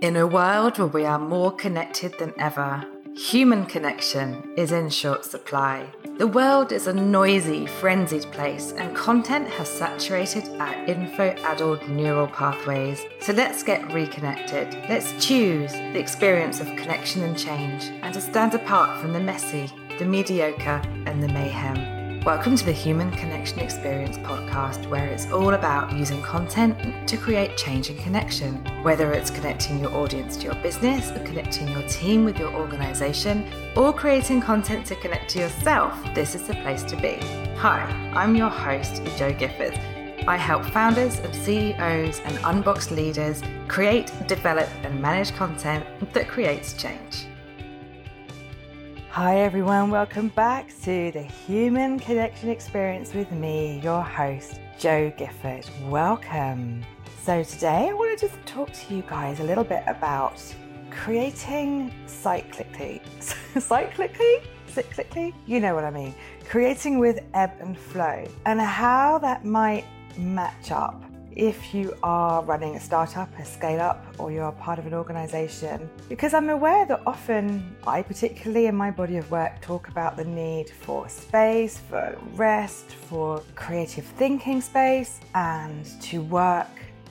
In a world where we are more connected than ever, human connection is in short supply. The world is a noisy, frenzied place, and content has saturated our info addled neural pathways. So let's get reconnected. Let's choose the experience of connection and change, and to stand apart from the messy, the mediocre, and the mayhem. Welcome to the Human Connection Experience podcast, where it's all about using content to create change and connection. Whether it's connecting your audience to your business, or connecting your team with your organization, or creating content to connect to yourself, this is the place to be. Hi, I'm your host, Jo Gifford. I help founders and CEOs and unboxed leaders create, develop, and manage content that creates change. Hi, everyone. Welcome back to the Human Connection Experience with me, your host, Jo Gifford. Welcome. So, today I want to just talk to you guys a little bit about creating cyclically. cyclically? Cyclically? You know what I mean. Creating with ebb and flow, and how that might match up if you are running a startup, a scale up, or you're part of an organization. Because I'm aware that often I, particularly in my body of work, talk about the need for space, for rest, for creative thinking space, and to work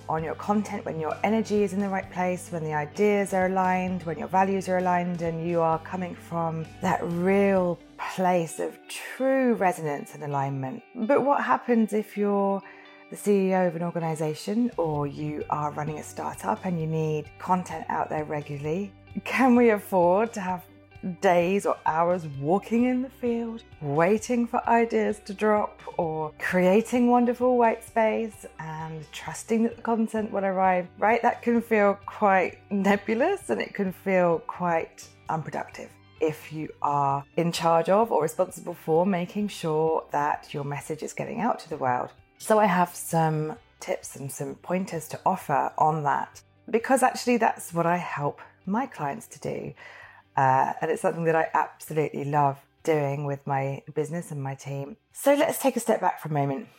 on your content when your energy is in the right place, when the ideas are aligned, when your values are aligned, and you are coming from that real place of true resonance and alignment. But what happens if you're the CEO of an organization or you are running a startup and you need content out there regularly, can we afford to have days or hours walking in the field, waiting for ideas to drop, or creating wonderful white space and trusting that the content will arrive, right? That can feel quite nebulous and it can feel quite unproductive if you are in charge of or responsible for making sure that your message is getting out to the world. So I have some tips and some pointers to offer on that because actually that's what I help my clients to do. Uh, and it's something that I absolutely love doing with my business and my team. So let's take a step back for a moment.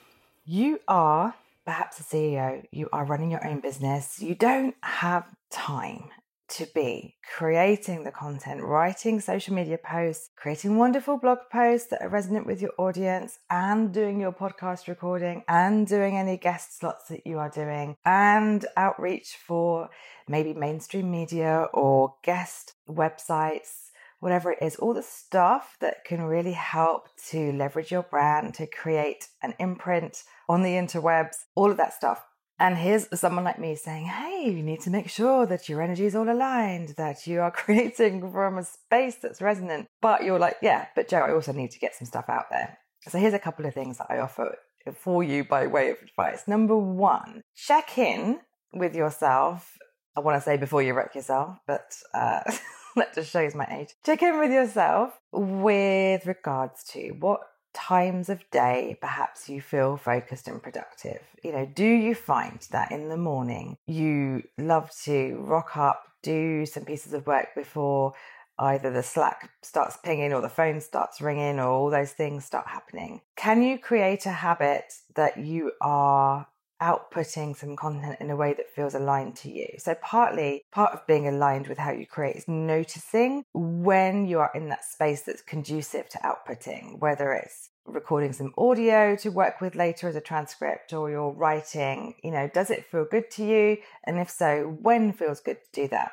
You are perhaps a CEO, you are running your own business, you don't have time to be creating the content, writing social media posts, creating wonderful blog posts that are resonant with your audience, and doing your podcast recording, and doing any guest slots that you are doing, and outreach for maybe mainstream media or guest websites. Whatever it is, all the stuff that can really help to leverage your brand, to create an imprint on the interwebs, all of that stuff and here's someone like me saying, hey, you need to make sure that your energy is all aligned, that you are creating from a space that's resonant. But you're like, yeah, but Jo, I also need to get some stuff out there. So here's a couple of things that I offer for you by way of advice. Number one, check in with yourself. I want to say before you wreck yourself, but uh, that just shows my age. Check in with yourself with regards to what times of day perhaps you feel focused and productive? You know, do you find that in the morning you love to rock up, do some pieces of work before either the Slack starts pinging or the phone starts ringing or all those things start happening? Can you create a habit that you are outputting some content in a way that feels aligned to you. So, partly, part of being aligned with how you create is noticing when you are in that space that's conducive to outputting, whether it's recording some audio to work with later as a transcript or you're writing, you know, does it feel good to you? And if so, when feels good to do that?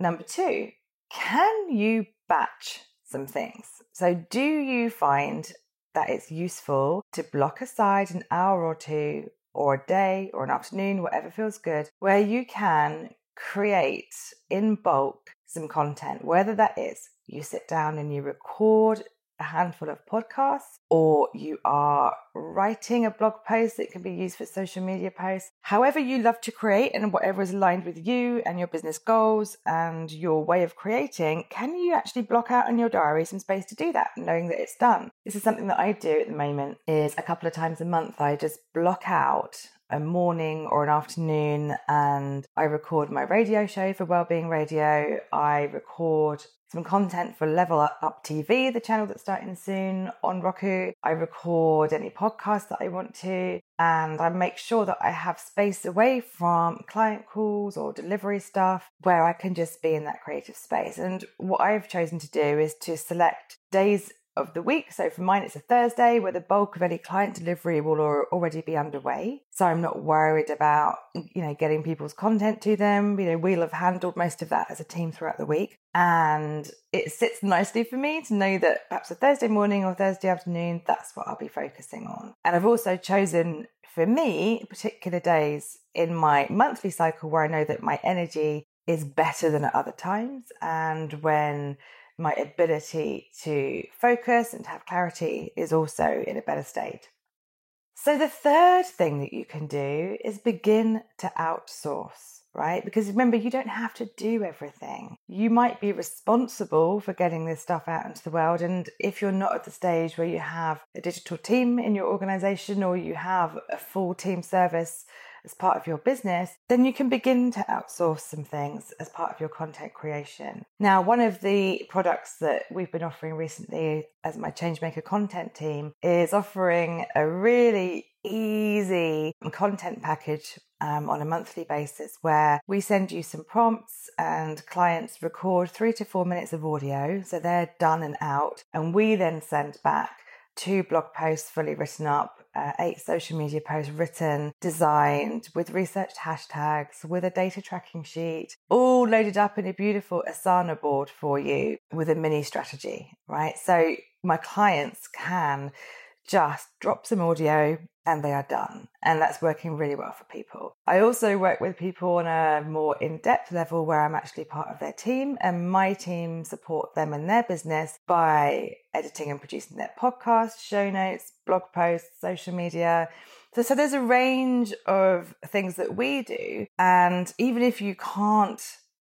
Number two, can you batch some things? So, do you find that it's useful to block aside an hour or two or a day or an afternoon, whatever feels good, where you can create in bulk some content, whether that is you sit down and you record a handful of podcasts, or you are writing a blog post that can be used for social media posts. However, you love to create and whatever is aligned with you and your business goals and your way of creating, can you actually block out in your diary some space to do that, knowing that it's done? This is something that I do at the moment is a couple of times a month I just block out a morning or an afternoon and I record my radio show for Wellbeing Radio. I record some content for Level Up TV, the channel that's starting soon on Roku. I record any podcasts that I want to, and I make sure that I have space away from client calls or delivery stuff where I can just be in that creative space. And what I've chosen to do is to select days of the week. So for mine, it's a Thursday where the bulk of any client delivery will already be underway. So I'm not worried about, you know, getting people's content to them. You know, we'll have handled most of that as a team throughout the week. And it sits nicely for me to know that perhaps a Thursday morning or Thursday afternoon, that's what I'll be focusing on. And I've also chosen for me particular days in my monthly cycle where I know that my energy is better than at other times. And when my ability to focus and to have clarity is also in a better state. So, the third thing that you can do is begin to outsource, right? Because remember, you don't have to do everything. You might be responsible for getting this stuff out into the world. And if you're not at the stage where you have a digital team in your organization or you have a full team service as part of your business, then you can begin to outsource some things as part of your content creation. Now, one of the products that we've been offering recently as my Changemaker content team is offering a really easy content package um, on a monthly basis where we send you some prompts and clients record three to four minutes of audio. So they're done and out. And we then send back two blog posts fully written up, uh, eight social media posts written, designed with researched hashtags, with a data tracking sheet, all loaded up in a beautiful Asana board for you with a mini strategy, right? So my clients can just drop some audio and they are done. And that's working really well for people. I also work with people on a more in depth level where I'm actually part of their team, and my team support them and their business by editing and producing their podcasts, show notes, blog posts, social media. So, so there's a range of things that we do. And even if you can't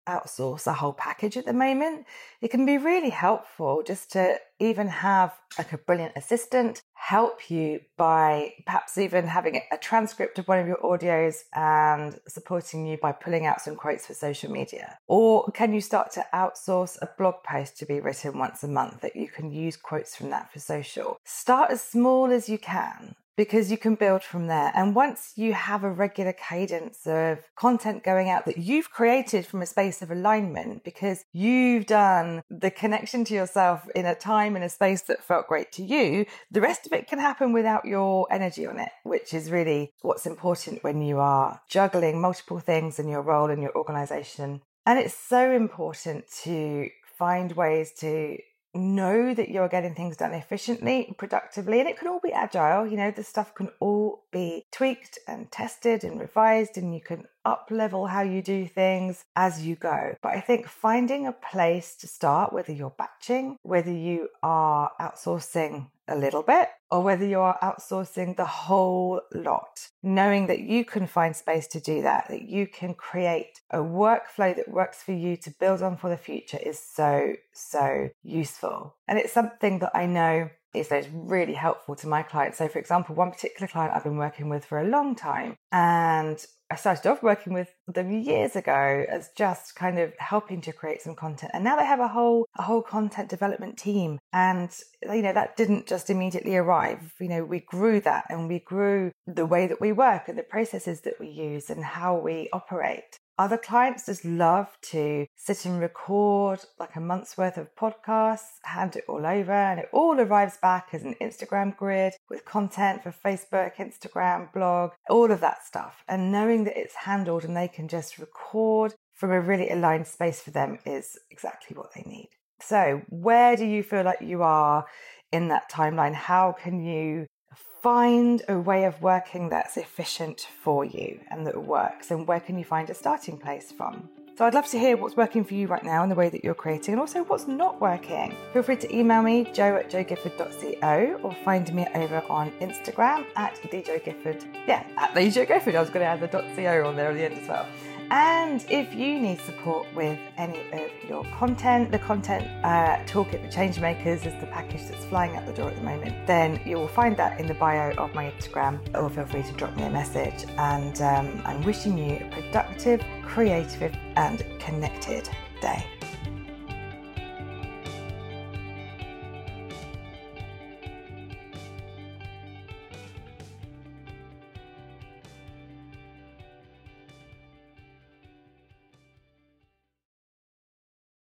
outsource a whole package at the moment, it can be really helpful just to even have like a brilliant assistant help you by perhaps even having a transcript of one of your audios and supporting you by pulling out some quotes for social media? Or can you start to outsource a blog post to be written once a month that you can use quotes from that for social? Start as small as you can because you can build from there. And once you have a regular cadence of content going out that you've created from a space of alignment, because you've done the connection to yourself in a time and a space that felt great to you, the rest of it can happen without your energy on it, which is really what's important when you are juggling multiple things in your role in your organization. And it's so important to find ways to know that you're getting things done efficiently, productively, and it can all be agile. You know, the stuff can all be tweaked and tested and revised, and you can up level how you do things as you go. But I think finding a place to start, whether you're batching, whether you are outsourcing a little bit, or whether you are outsourcing the whole lot, knowing that you can find space to do that, that you can create a workflow that works for you to build on for the future is so, so useful. And it's something that I know is those really helpful to my clients. So, for example, one particular client I've been working with for a long time, and I started off working with them years ago as just kind of helping to create some content, and now they have a whole a whole content development team, and you know that didn't just immediately arrive. You know, we grew that, and we grew the way that we work and the processes that we use and how we operate. Other clients just love to sit and record like a month's worth of podcasts, hand it all over, and it all arrives back as an Instagram grid with content for Facebook, Instagram, blog, all of that stuff. And knowing that it's handled and they can just record from a really aligned space for them is exactly what they need. So, where do you feel like you are in that timeline? How can you find a way of working that's efficient for you and that works? And where can you find a starting place from? So I'd love to hear what's working for you right now in the way that you're creating and also what's not working. Feel free to email me, jo at jogifford.co or find me over on Instagram at thejogifford. Yeah, at thejogifford. I was going to add the .co on there at the end as well. And if you need support with any of your content, the content uh, toolkit, the Changemakers is the package that's flying out the door at the moment, then you will find that in the bio of my Instagram or feel free to drop me a message. And um, I'm wishing you a productive, creative, and connected day.